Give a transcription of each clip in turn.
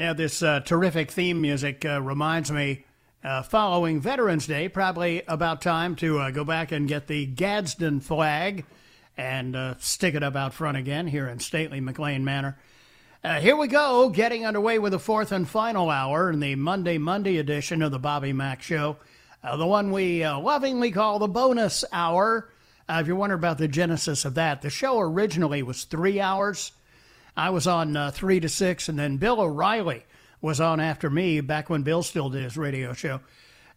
Yeah, this uh, terrific theme music uh, reminds me, uh, following Veterans Day, probably about time to uh, go back and get the Gadsden flag and uh, stick it up out front again here in stately McLean Manor. Uh, here we go, getting underway with the fourth and final hour in the Monday Monday edition of the Bobby Mack Show, the one we lovingly call the bonus hour. if you wonder about the genesis of that, the show originally was three hours. I was on uh, three to six, and then Bill O'Reilly was on after me back when Bill still did his radio show.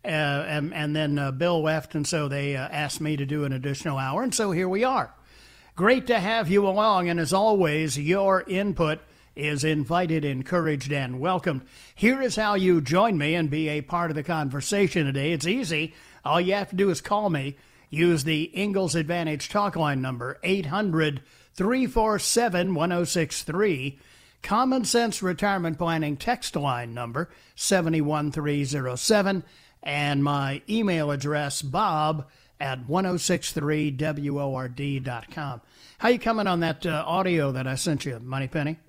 Uh, and, and then uh, Bill left, and so they uh, asked me to do an additional hour, and so here we are. Great to have you along, and as always, your input is invited, encouraged, and welcomed. Here is how you join me and be a part of the conversation today. It's easy. All you have to do is call me. Use the Ingalls Advantage talk line number, 800- 347 1063. Common Sense Retirement Planning text line number 71307 and my email address bob at 1063word.com. How you coming on that uh, audio that I sent you, Moneypenny?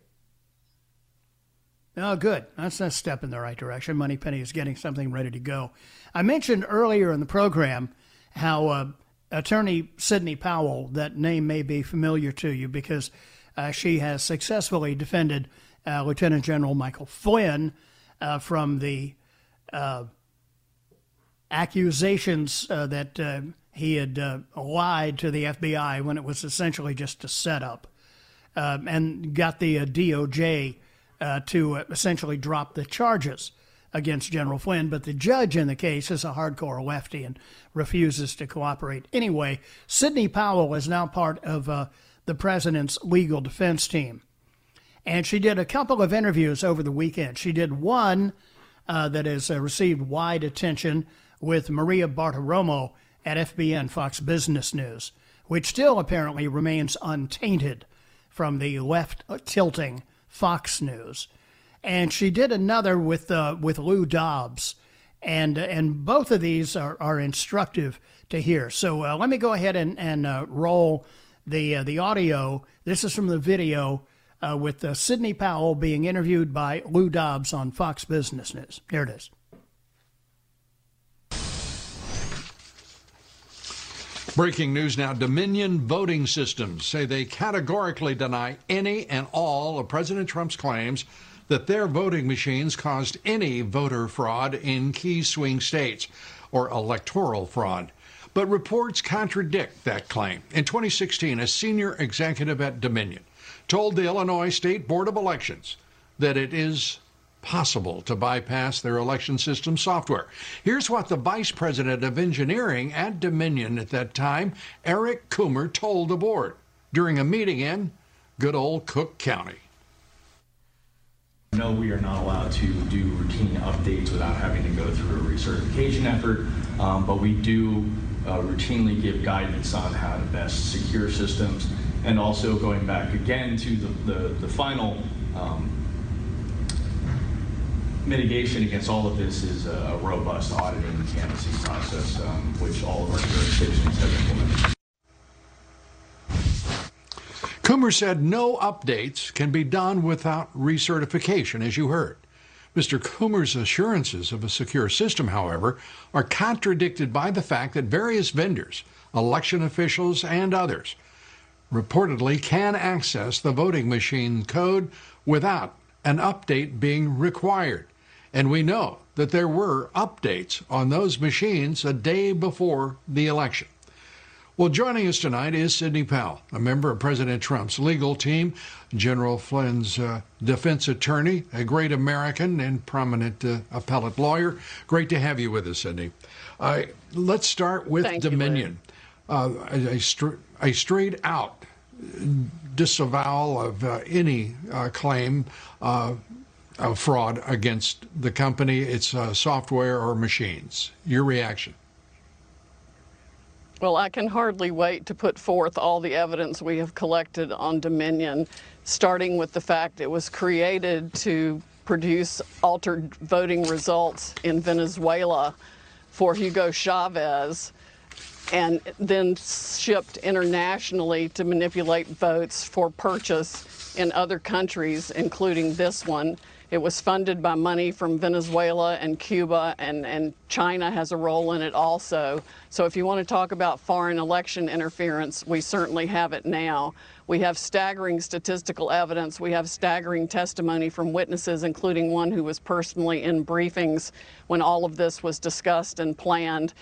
Oh, good. That's a step in the right direction. Moneypenny is getting something ready to go. I mentioned earlier in the program how uh, Attorney Sidney Powell, that name may be familiar to you because uh, she has successfully defended uh, Lieutenant General Michael Flynn uh, from the uh, accusations uh, that uh, he had lied to the FBI when it was essentially just a setup, um, and got the DOJ to essentially drop the charges against General Flynn, but the judge in the case is a hardcore lefty and refuses to cooperate. Anyway, Sidney Powell is now part of uh, the president's legal defense team. And she did a couple of interviews over the weekend. She did one uh, that has uh, received wide attention with Maria Bartiromo at FBN Fox Business News, which still apparently remains untainted from the left tilting Fox News and she did another with uh, with Lou Dobbs, and and both of these are, are instructive to hear. So uh, let me go ahead and and uh, roll the uh, the audio. This is from the video uh, with uh, Sidney Powell being interviewed by Lou Dobbs on Fox Business News. Here it is. Breaking news now Dominion voting systems say they categorically deny any and all of President Trump's claims that their voting machines caused any voter fraud in key swing states or electoral fraud. But reports contradict that claim. In 2016, a senior executive at Dominion told the Illinois State Board of Elections that it is possible to bypass their election system software. Here's what the vice president of engineering at Dominion at that time, Eric Coomer, told the board during a meeting in good old Cook County. No, we are not allowed to do routine updates without having to go through a recertification effort, um, but we do uh, routinely give guidance on how to best secure systems, and also going back again to the, the, the final um, mitigation against all of this is a, robust auditing and canvassing process, um, which all of our jurisdictions have implemented. Coomer said no updates can be done without recertification, as you heard. Mr. Coomer's assurances of a secure system, however, are contradicted by the fact that various vendors, election officials, and others reportedly can access the voting machine code without an update being required. And we know that there were updates on those machines a day before the election. Well, joining us tonight is Sidney Powell, a member of President Trump's legal team, General Flynn's uh, defense attorney, a great American and prominent uh, appellate lawyer. Great to have you with us, Sidney. Uh, let's start with Thank Dominion. You, uh, a, a, a, straight out disavowal of uh, any uh, claim of fraud against the company, its software, or machines. Your reaction? Well, I can hardly wait to put forth all the evidence we have collected on Dominion, starting with the fact it was created to produce altered voting results in Venezuela for Hugo Chavez and then shipped internationally to manipulate votes for purchase in other countries, including this one. It was funded by money from Venezuela and Cuba, and, and China has a role in it also. So, if you want to talk about foreign election interference, we certainly have it now. We have staggering statistical evidence. We have staggering testimony from witnesses, including one who was personally in briefings when all of this was discussed and planned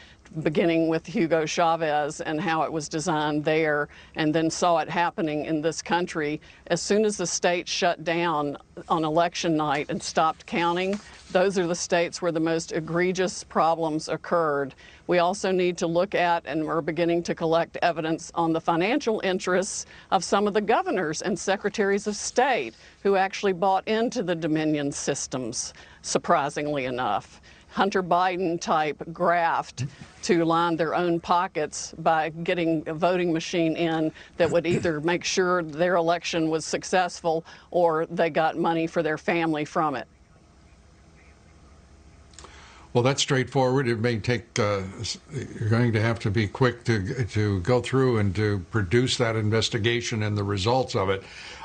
beginning with Hugo Chavez and how it was designed there, and then saw it happening in this country. As soon as the state shut down on election night and stopped counting, those are the states where the most egregious problems occurred. We also need to look at, and we're beginning to collect evidence on the financial interests of some of the governors and secretaries of state who actually bought into the Dominion systems, surprisingly enough. Hunter Biden type graft to line their own pockets by getting a voting machine in that would either make sure their election was successful or they got money for their family from it. Well, that's straightforward. It may take, uh, you're going to have to be quick to, to go through and to produce that investigation and the results of it.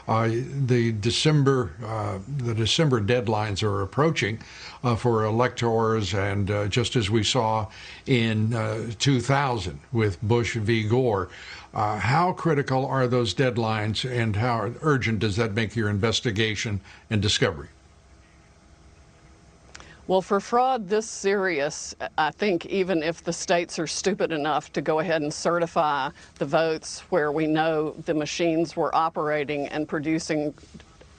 Uh, the December uh, the December deadlines are approaching uh, for electors, and uh, just as we saw in uh, 2000 with Bush v. Gore. Uh, how critical are those deadlines, and how urgent does that make your investigation and discovery? Well, for fraud this serious, I think even if the states are stupid enough to go ahead and certify the votes where we know the machines were operating and producing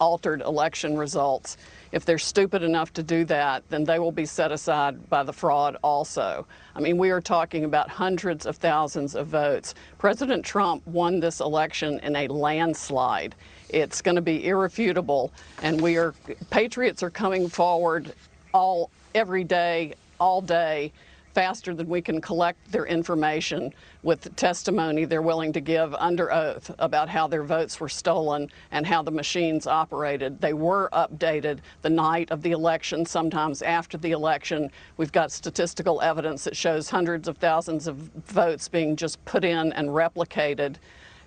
altered election results, if they're stupid enough to do that, then they will be set aside by the fraud also. I mean, we are talking about hundreds of thousands of votes. President Trump won this election in a landslide. It's going to be irrefutable, and we are patriots are coming forward all every day, all day, faster than we can collect their information with the testimony they're willing to give under oath about how their votes were stolen and how the machines operated. They were updated the night of the election, sometimes after the election. We've got statistical evidence that shows hundreds of thousands of votes being just put in and replicated.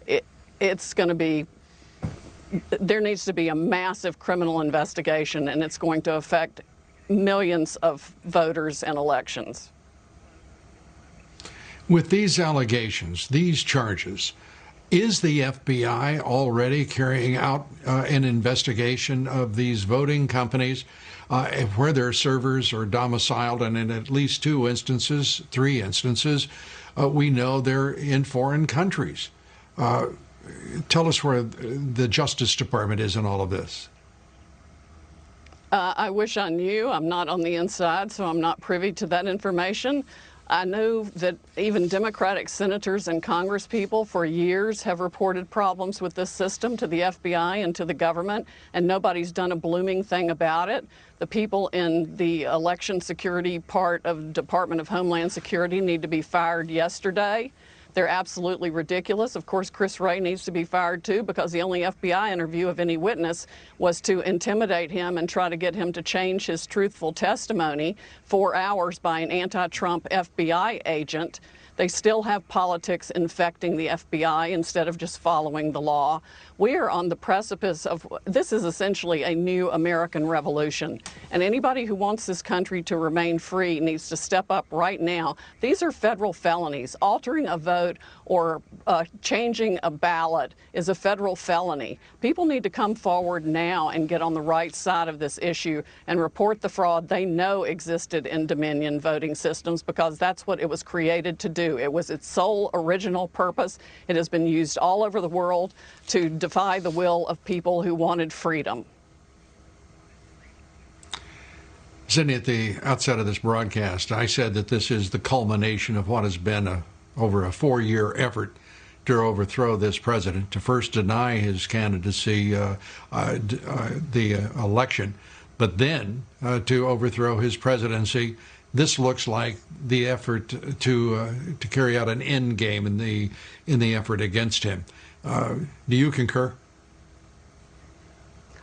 It, it's going to be there needs to be a massive criminal investigation, and it's going to affect millions of voters and elections. With these allegations, these charges, is the FBI already carrying out uh, an investigation of these voting companies uh, where their servers are domiciled? And in at least two instances, three instances, uh, we know they're in foreign countries. Uh, tell us where the Justice Department is in all of this. Uh, I wish I knew. I'm not on the inside, so I'm not privy to that information. I know that even Democratic senators and congresspeople for years have reported problems with this system to the FBI and to the government, and nobody's done a blooming thing about it. The people in the election security part of Department of Homeland Security need to be fired yesterday. They're absolutely ridiculous. Of course, Chris Wray needs to be fired too because the only FBI interview of any witness was to intimidate him and try to get him to change his truthful testimony four hours by an anti Trump FBI agent. They still have politics infecting the FBI instead of just following the law. We are on the precipice of this is essentially a new American revolution. And anybody who wants this country to remain free needs to step up right now. These are federal felonies. Altering a vote or uh, changing a ballot is a federal felony. People need to come forward now and get on the right side of this issue and report the fraud they know existed in Dominion voting systems because that's what it was created to do. It was its sole original purpose. It has been used all over the world to defy the will of people who wanted freedom. Cindy, at the outset of this broadcast, I said that this is the culmination of what has been a, over a four year effort to overthrow this president, to first deny his candidacy, uh, uh, uh, the uh, election, but then uh, to overthrow his presidency. This looks like the effort to uh, to carry out an end game in the in the effort against him. do you concur?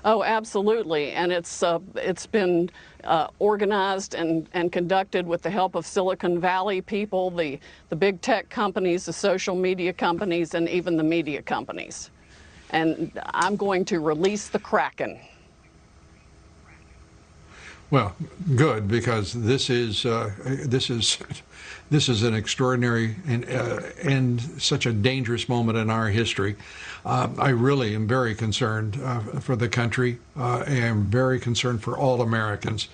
Oh, absolutely, and it's uh, it's been uh, organized and, and conducted with the help of Silicon Valley people, the the big tech companies, the social media companies, and even the media companies. And I'm going to release the Kraken. Well, good because this is uh, this is this is an extraordinary and uh, and such a dangerous moment in our history. Uh, I really am very concerned uh, for the country. Uh, I am very concerned for all Americans,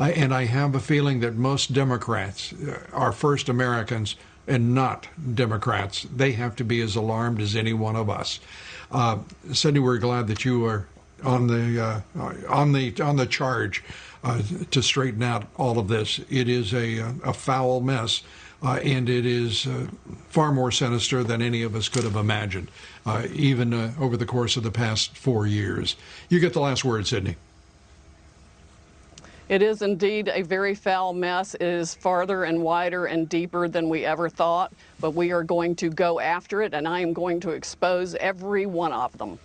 I, and I have a feeling that most Democrats uh, are first Americans and not Democrats. They have to be as alarmed as any one of us. Cindy, we're glad that you are on the on the on the charge uh, to straighten out all of this. It is a, a foul mess, uh, and it is uh, far more sinister than any of us could have imagined, uh, even uh, over the course of the past four years. You get the last word, Sidney. It is indeed a very foul mess. It is farther and wider and deeper than we ever thought, but we are going to go after it, and I am going to expose every one of them.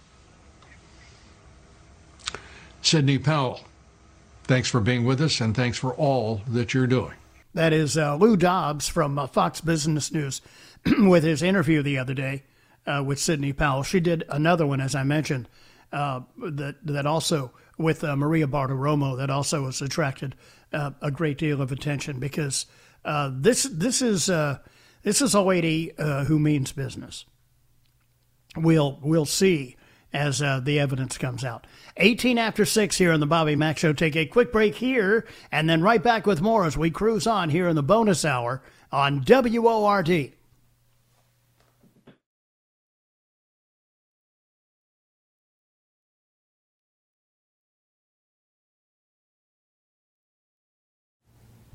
Sidney Powell, Thanks for being with us, and thanks for all that you're doing. That is uh, Lou Dobbs from uh, Fox Business News with his interview the other day uh, with Sidney Powell. She did another one, as I mentioned, uh, that that also with uh, Maria Bartiromo that also has attracted uh, a great deal of attention because this this is this is a lady who means business. We'll we'll see as uh, the evidence comes out. 18 after 6 here on the Bobby Mack Show. Take a quick break here and then right back with more as we cruise on here in the bonus hour on WORD.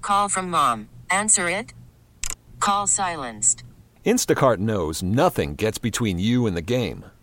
Call from mom. Answer it. Call silenced. Instacart knows nothing gets between you and the game.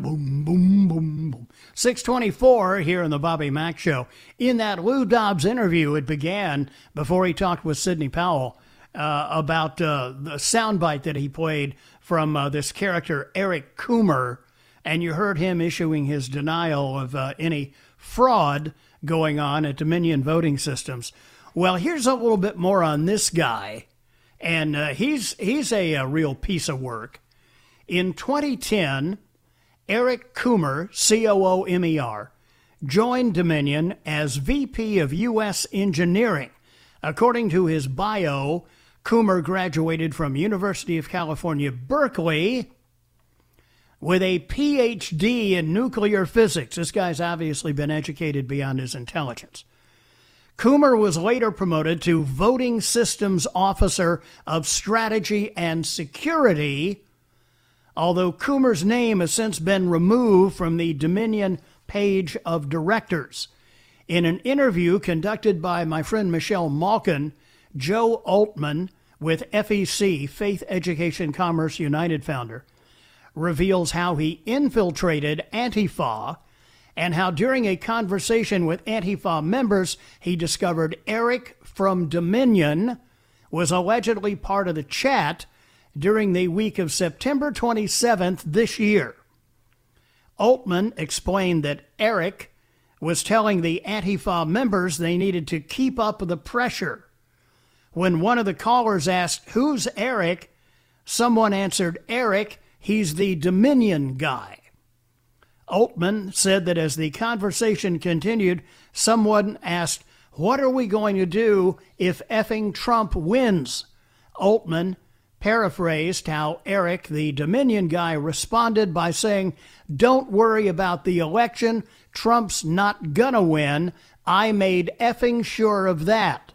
Boom, boom, boom, boom. 624 here in the Bobby Mack Show. In that Lou Dobbs interview, it began before he talked with Sidney Powell uh, about uh, the soundbite that he played from uh, this character, Eric Coomer. And you heard him issuing his denial of uh, any fraud going on at Dominion voting systems. Well, here's a little bit more on this guy. And uh, he's, he's a, a real piece of work. In 2010, Eric Coomer, C O O M E R, joined Dominion as VP of U.S. Engineering. According to his bio, Coomer graduated from University of California, Berkeley, with a PhD in nuclear physics. This guy's obviously been educated beyond his intelligence. Coomer was later promoted to Voting Systems Officer of Strategy and Security, although Coomer's name has since been removed from the Dominion page of directors. In an interview conducted by my friend Michelle Malkin, Joe Oltmann with FEC, Faith Education Commerce United founder, reveals how he infiltrated Antifa and how during a conversation with Antifa members, he discovered Eric from Dominion was allegedly part of the chat during the week of September 27th this year. Oltmann explained that Eric was telling the Antifa members they needed to keep up the pressure. When one of the callers asked, Who's Eric? someone answered, Eric He's the Dominion guy. Oltmann said that as the conversation continued, someone asked, What are we going to do if effing Trump wins? Oltmann paraphrased how Eric, the Dominion guy, responded by saying, Don't worry about the election. Trump's not gonna win. I made effing sure of that.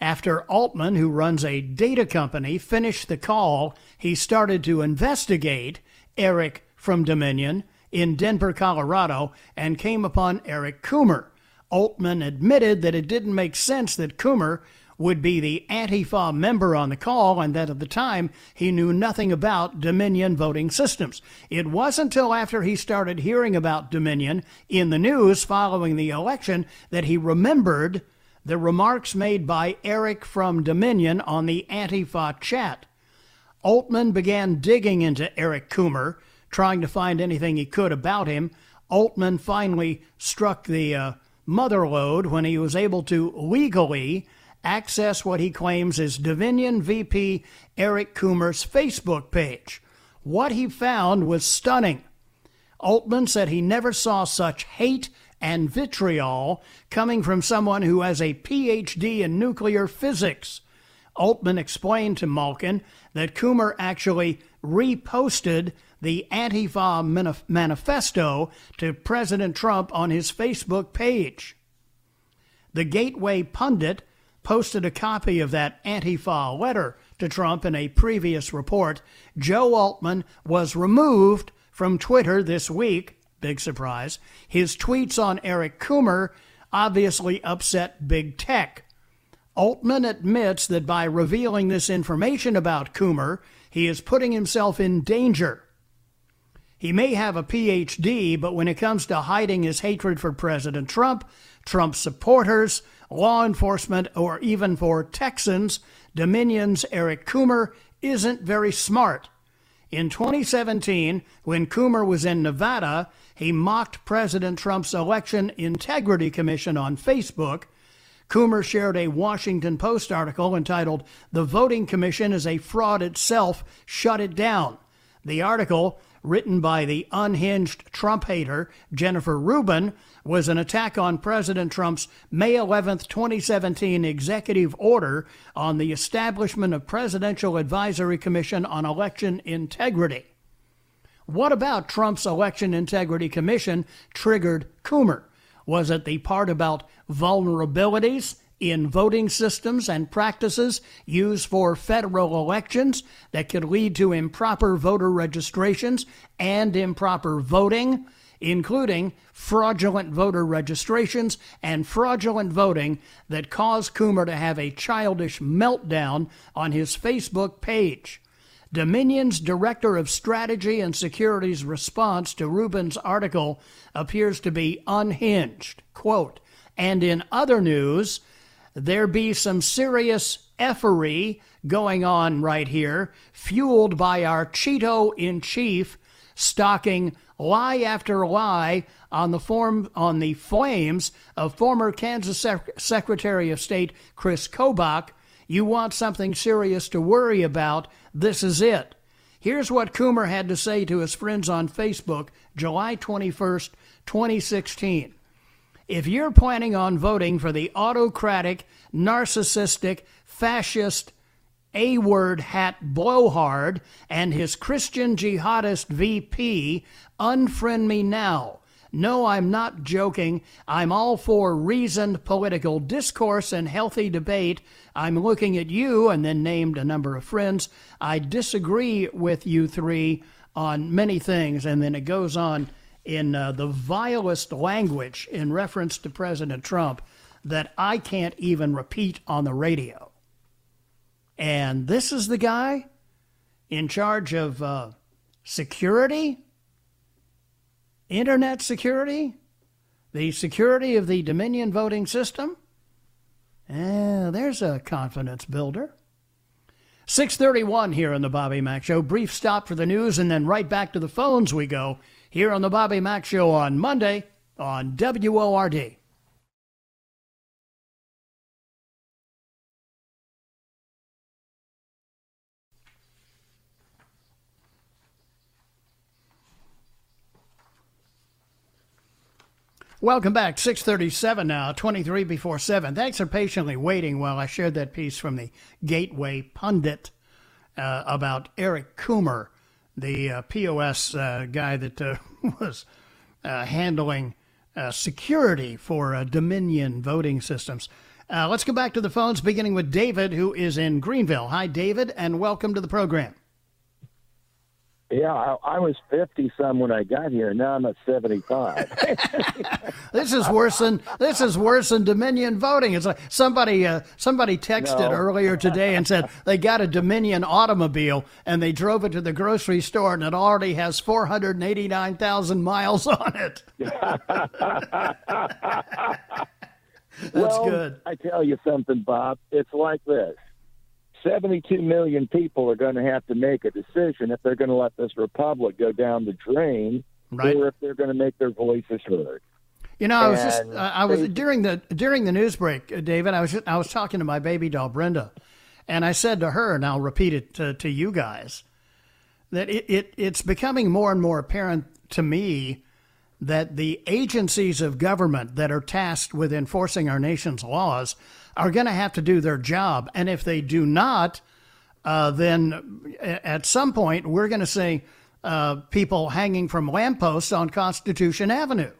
After Oltmann, who runs a data company, finished the call, he started to investigate Eric from Dominion in Denver, Colorado, and came upon Eric Coomer. Oltmann admitted that it didn't make sense that Coomer would be the Antifa member on the call, and that at the time he knew nothing about Dominion voting systems. It wasn't until after he started hearing about Dominion in the news following the election that he remembered the remarks made by Eric from Dominion on the Antifa chat. Oltmann began digging into Eric Coomer, trying to find anything he could about him. Oltmann finally struck the uh, mother lode when he was able to legally access what he claims is Dominion VP Eric Coomer's Facebook page. What he found was stunning. Oltmann said he never saw such hate and vitriol coming from someone who has a PhD in nuclear physics. Oltmann explained to Malkin that Coomer actually reposted the Antifa manifesto to President Trump on his Facebook page. The Gateway Pundit posted a copy of that Antifa letter to Trump in a previous report. Joe Oltmann was removed from Twitter this week Big surprise. His tweets on Eric Coomer obviously upset big tech. Oltmann admits that by revealing this information about Coomer, he is putting himself in danger. He may have a PhD, but when it comes to hiding his hatred for President Trump, Trump supporters, law enforcement, or even for Texans, Dominion's Eric Coomer isn't very smart. In 2017, when Coomer was in Nevada, he mocked President Trump's Election Integrity Commission on Facebook. Coomer shared a Washington Post article entitled, The Voting Commission is a Fraud Itself, Shut It Down. The article, written by the unhinged Trump hater Jennifer Rubin, was an attack on President Trump's May 11, 2017 executive order on the establishment of Presidential Advisory Commission on Election Integrity. What about Trump's Election Integrity Commission triggered Coomer? Was it the part about vulnerabilities in voting systems and practices used for federal elections that could lead to improper voter registrations and improper voting? including fraudulent voter registrations and fraudulent voting that caused Coomer to have a childish meltdown on his Facebook page. Dominion's Director of Strategy and Security's response to Rubin's article appears to be unhinged. Quote, and in other news, there be some serious effery going on right here, fueled by our Cheeto in chief stalking lie after lie on the form on the flames of former Kansas Sec- Secretary of State Chris Kobach. You want something serious to worry about? This is it. Here's what Coomer had to say to his friends on Facebook July 21st, 2016. If you're planning on voting for the autocratic, narcissistic, fascist, A word hat blowhard and his Christian jihadist VP unfriend me now. No, I'm not joking. I'm all for reasoned political discourse and healthy debate. I'm looking at you, and then named a number of friends. I disagree with you three on many things. And then it goes on in uh, the vilest language in reference to President Trump that I can't even repeat on the radio. And this is the guy in charge of uh, security, internet security, the security of the Dominion voting system. Eh, there's a confidence builder. 631 here on the Bobby Mack Show. Brief stop for the news and then right back to the phones we go here on the Bobby Mack Show on Monday on WORD. Welcome back. 637 now, 23 before 7. Thanks for patiently waiting while I shared that piece from the Gateway Pundit uh, about Eric Coomer, the uh, POS uh, guy that uh, was uh, handling uh, security for Dominion voting systems. let's go back to the phones, beginning with David, who is in Greenville. Hi, David, and welcome to the program. Yeah, I, I was fifty some when I got here. Now I'm at seventy five. this is worse than this is worse than Dominion voting. It's like somebody uh, somebody texted no. earlier today and said they got a Dominion automobile and they drove it to the grocery store and it already has four hundred and eighty nine thousand miles on it. That's well, good. I tell you something, Bob. It's like this 72 million people are going to have to make a decision if they're going to let this republic go down the drain right. or if they're going to make their voices heard. You know, I was just uh, I was during the during the news break, uh, David. I was just, I was talking to my baby doll Brenda, and I said to her, and I'll repeat it to, to you guys, that it, it it's becoming more and more apparent to me that the agencies of government that are tasked with enforcing our nation's laws are going to have to do their job. And if they do not, uh, then at some point we're going to see uh, people hanging from lampposts on Constitution Avenue.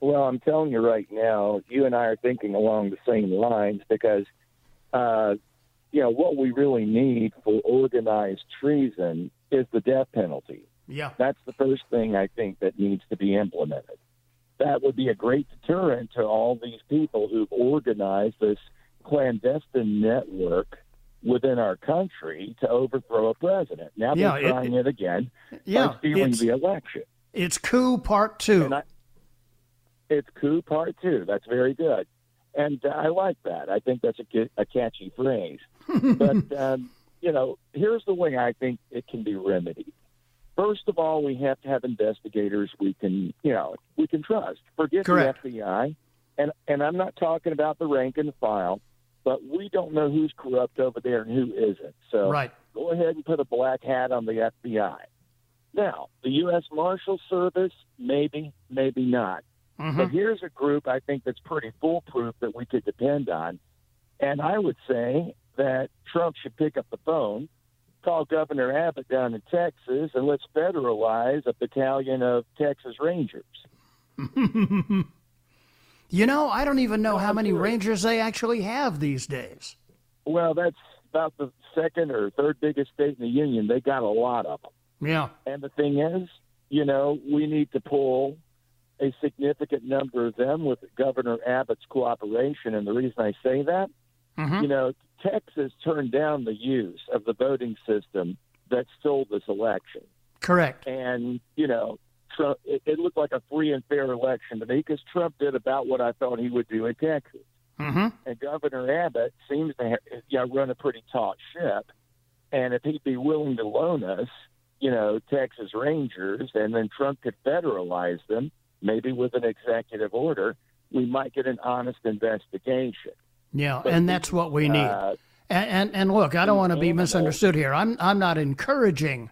Well, I'm telling you right now, you and I are thinking along the same lines because, uh, you know, what we really need for organized treason is the death penalty. Yeah. That's the first thing I think that needs to be implemented that would be a great deterrent to all these people who've organized this clandestine network within our country to overthrow a president. Now they're trying it, it, again yeah, by stealing the election. It's coup part two. I, it's coup part two. That's very good, and uh, I like that. I think that's a, a catchy phrase. but um, you know, here's the way I think it can be remedied. First of all, we have to have investigators we can, you know, we can trust. Forget Correct. the FBI, and and I'm not talking about the rank and file, but we don't know who's corrupt over there and who isn't. So right. go ahead and put a black hat on the FBI. Now, the U.S. Marshal Service, maybe, maybe not. Mm-hmm. But here's a group I think that's pretty foolproof that we could depend on. And I would say that Trump should pick up the phone call Governor Abbott down in Texas and let's federalize a battalion of Texas Rangers. you know, I don't even know how many Rangers they actually have these days. Well, that's about the second or third biggest state in the union. They got a lot of them. Yeah. And the thing is, you know, we need to pull a significant number of them with Governor Abbott's cooperation. And the reason I say that, mm-hmm. you know, Texas turned down the use of the voting system that stole this election. Correct. And, you know, Trump, it, it looked like a free and fair election to me because Trump did about what I thought he would do in Texas. Mm-hmm. And Governor Abbott seems to have, you know, run a pretty taut ship. And if he'd be willing to loan us, you know, Texas Rangers, and then Trump could federalize them, maybe with an executive order, we might get an honest investigation. Yeah, but and that's what we need. Uh, and, and, and look, I don't want to be misunderstood here. I'm I'm not encouraging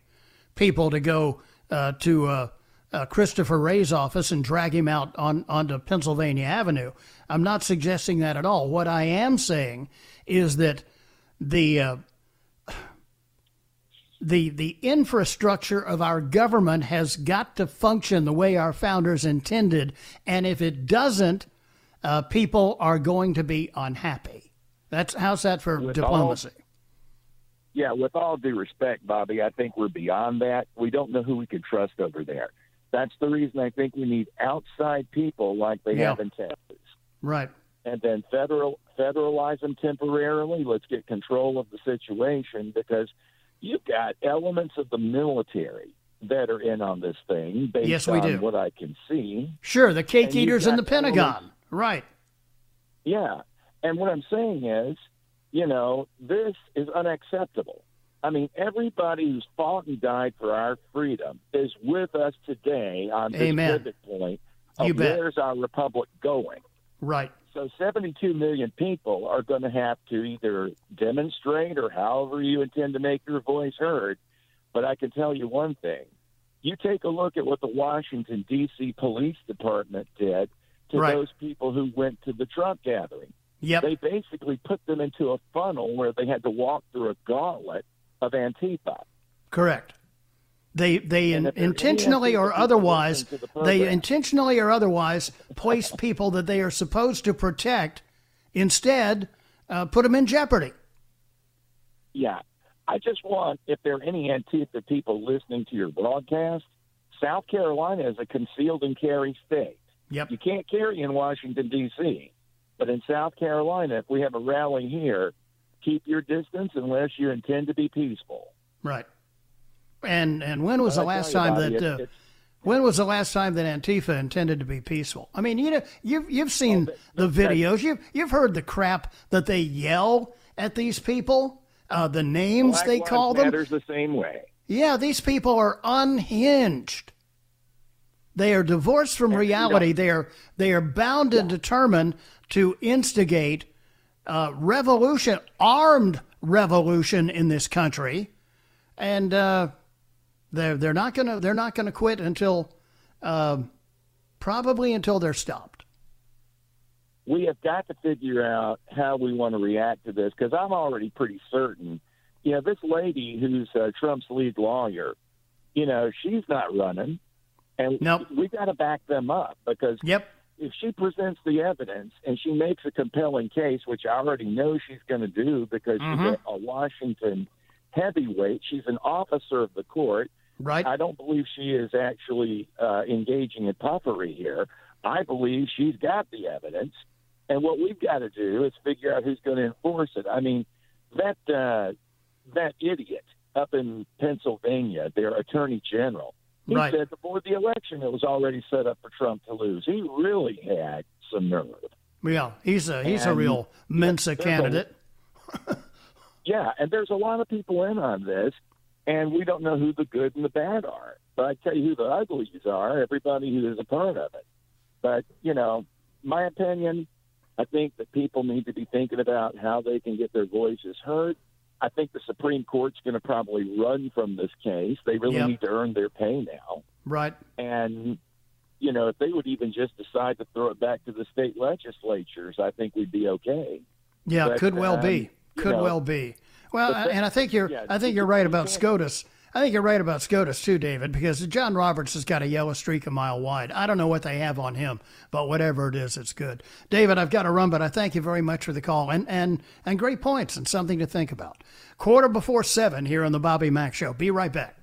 people to go uh, to uh, uh, Christopher Wray's office and drag him out on onto Pennsylvania Avenue. I'm not suggesting that at all. What I am saying is that the uh, the the infrastructure of our government has got to function the way our founders intended, and if it doesn't, uh, people are going to be unhappy. That's how's that for With diplomacy? all- Yeah, with all due respect, Bobby, I think we're beyond that. We don't know who we can trust over there. That's the reason I think we need outside people like they Yeah. have in Texas. right. and then federal federalize them temporarily. Let's get control of the situation because you've got elements of the military that are in on this thing based Yes, we on do. what I can see. Sure, the cake And eaters in the Pentagon. Right. Yeah. And what I'm saying is, you know, this is unacceptable. I mean, everybody who's fought and died for our freedom is with us today on this Amen. pivot point of You bet. where's our republic going. Right. So 72 million people are going to have to either demonstrate or however you intend to make your voice heard. But I can tell you one thing. You take a look at what the Washington, D.C. Police Department did to Right. those people who went to the Trump gathering. Yep. They basically put them into a funnel where they had to walk through a gauntlet of Antifa. Correct. They they in, if there are any intentionally or otherwise the they intentionally or otherwise place people that they are supposed to protect instead uh, put them in jeopardy. Yeah. I just want, if there are any Antifa people listening to your broadcast, South Carolina is a concealed and carry state. Yep. You can't carry in Washington, D.C. But in South Carolina, if we have a rally here, keep your distance unless you intend to be peaceful. Right. And and when was the last time that uh, when was the last time that Antifa intended to be peaceful? I mean, you know, you've you've seen but- the videos. You've you've heard the crap that they yell at these people, uh, the names Black they Lives call them. Matters the same way. Yeah, these people are unhinged. They are divorced from reality. They are they are bound and determined to instigate uh, revolution, armed revolution in this country, and uh, they're they're not gonna they're not gonna quit until um probably until they're stopped. we have got to figure out how we want to react to this because I'm already pretty certain. You know, this lady who's uh, Trump's lead lawyer, you know, she's not running, and Nope. we got to back them up because Yep. if she presents the evidence and she makes a compelling case, which I already know she's going to do because Mm-hmm. she's a, a Washington heavyweight, she's an officer of the court. Right. I don't believe she is actually uh, engaging in puffery here. I believe she's got the evidence, and what we've got to do is figure out who's going to enforce it. I mean, that uh, that idiot up in Pennsylvania, their attorney general, he Right. said before the election it was already set up for Trump to lose. He really had some nerve. Yeah, he's a he's a real Mensa a- candidate. Yeah, and there's a lot of people in on this, and we don't know who the good and the bad are. But I tell you who the uglies are, everybody who is a part of it. But, you know, my opinion, I think that people need to be thinking about how they can get their voices heard. I think the Supreme Court's going to probably run from this case. They really Yep. need to earn their pay now. Right. And, you know, if they would even just decide to throw it back to the state legislatures, I think we'd be okay. Yeah, But, could well um, be. Could know, well be. Well, and I think you're yeah, I think you- you're right about SCOTUS. I think you're right about SCOTUS too, David, because John Roberts has got a yellow streak a mile wide. I don't know what they have on him, but whatever it is, it's good. David, I've got to run, but I thank you very much for the call and and and great points and something to think about. Quarter before seven here on the Bobby Mack Show. Be right back.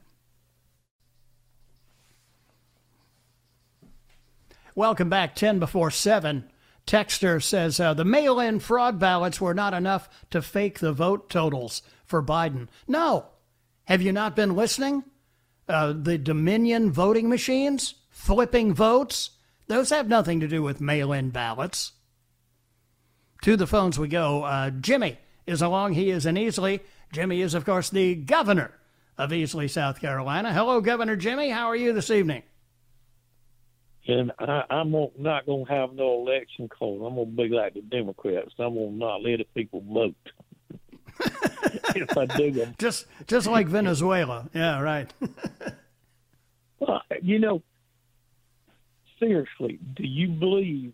Welcome back. 10 before 7. Texter says uh, the mail in fraud ballots were not enough to fake the vote totals for Biden. No. Have you not been listening? Uh, the Dominion voting machines, flipping votes, those have nothing to do with mail in ballots. To the phones we go. Uh, Jimmy is along. He is in Easley. Jimmy is, of course, the governor of Easley, South Carolina. Hello, Governor Jimmy. How are you this evening? And I, I'm not going to have no election code. I'm going to be like the Democrats. I'm going to not let the people vote. if I do, them, Just just like Venezuela. Yeah, right. uh, you know, seriously, do you believe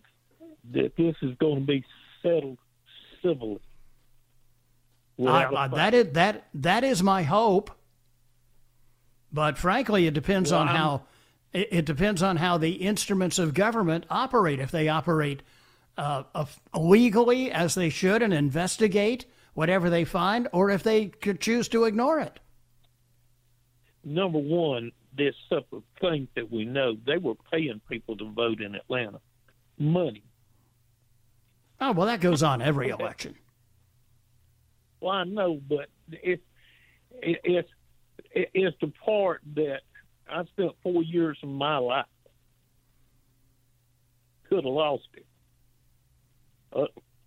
that this is going to be settled civilly? I, Without a I, fight? that is that that is my hope. But frankly, it depends Well, on I'm- how it, it depends on how the instruments of government operate. If they operate uh, of- legally as they should and investigate whatever they find, or if they could choose to ignore it. Number one, this separate thing that we know, they were paying people to vote in Atlanta. Money. Oh well, that goes on every election. Well, I know, but it, it it's it, it's the part that I spent four years of my life could have lost it. Uh,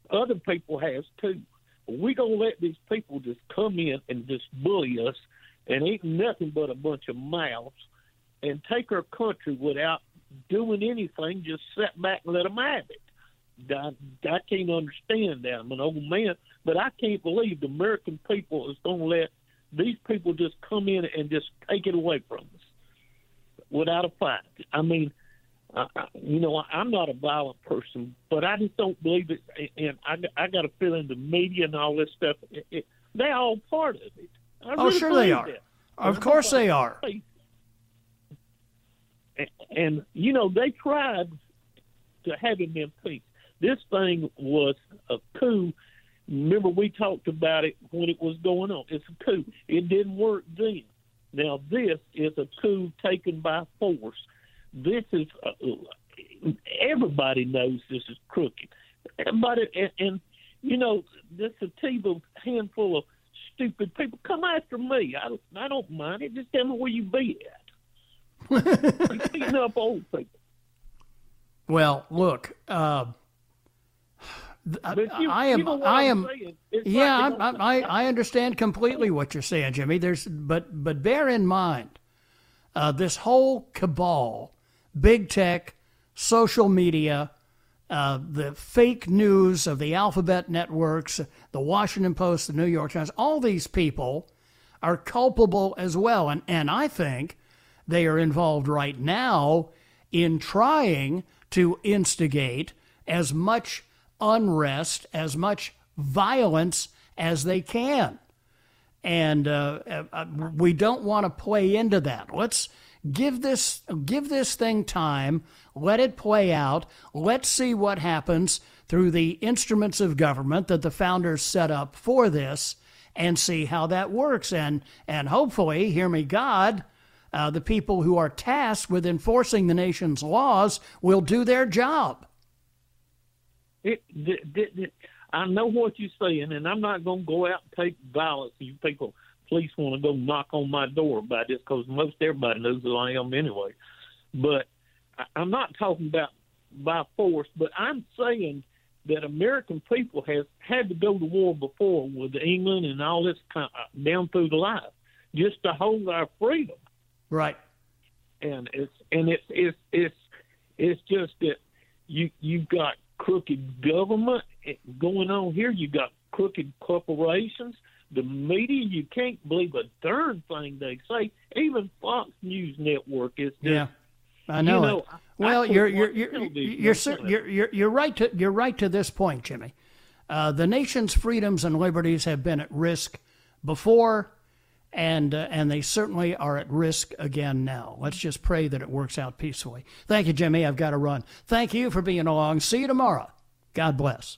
other people has too. We gonna let these people just come in and just bully us and ain't nothing but a bunch of mouths and take our country without doing anything. Just sit back and let them have it. I, I can't understand that. I'm an old man, but I can't believe the American people is going to let these people just come in and just take it away from us without a fight. I mean, I, I, you know, I'm not a violent person, but I just don't believe it. And I, I got a feeling the media and all this stuff, it, it, they're all part of it. I Oh, really sure they are. that. Of course they are. And, and you know, they tried to have him impeached. This thing was a coup. Remember, we talked about it when it was going on. It's a coup. It didn't work then. Now, this is a coup taken by force. This is, uh, everybody knows this is crooked. Everybody, and, and you know, this Sativa handful of stupid people come after me. I, don't- I don't mind it. Just tell me where you be at. Beating up old people. Well, look, uh, you- I you am, know what I am, yeah, like I'm, I'm, I, I understand completely what you're saying, Jimmy. There's, but, but bear in mind, uh, this whole cabal, big tech, social media, uh, the fake news of the alphabet networks, the Washington Post, the New York Times, all these people are culpable as well. And, and I think they are involved right now in trying to instigate as much unrest, as much violence as they can. And uh, uh, we don't want to play into that. Let's give this give this thing time. Let it play out. Let's see what happens through the instruments of government that the founders set up for this, and see how that works. And and hopefully, hear me, God, uh, the people who are tasked with enforcing the nation's laws will do their job. It, th- th- I know what you're saying, and I'm not going to go out and take violence. You people, police want to go knock on my door about this because most everybody knows who I am anyway. But I- I'm not talking about by force, but I'm saying that American people have had to go to war before with England and all this kind of, uh, down through the line just to hold our freedom Right. and it's and it's it's it's it's just that you you've got crooked government eh, going on here. You've got crooked corporations. The media, you can't believe a darn thing they say. Even Fox News Network is just, Yeah, I know, You know, it. I- I Well, quit you're you're you're you're, on cer- Sunday. you're you're you're right to you're right to this point, Jimmy. Uh, the nation's freedoms and liberties have been at risk before, and uh, and they certainly are at risk again now. Let's just pray that it works out peacefully. Thank you, Jimmy. I've got to run. Thank you for being along. See you tomorrow. God bless.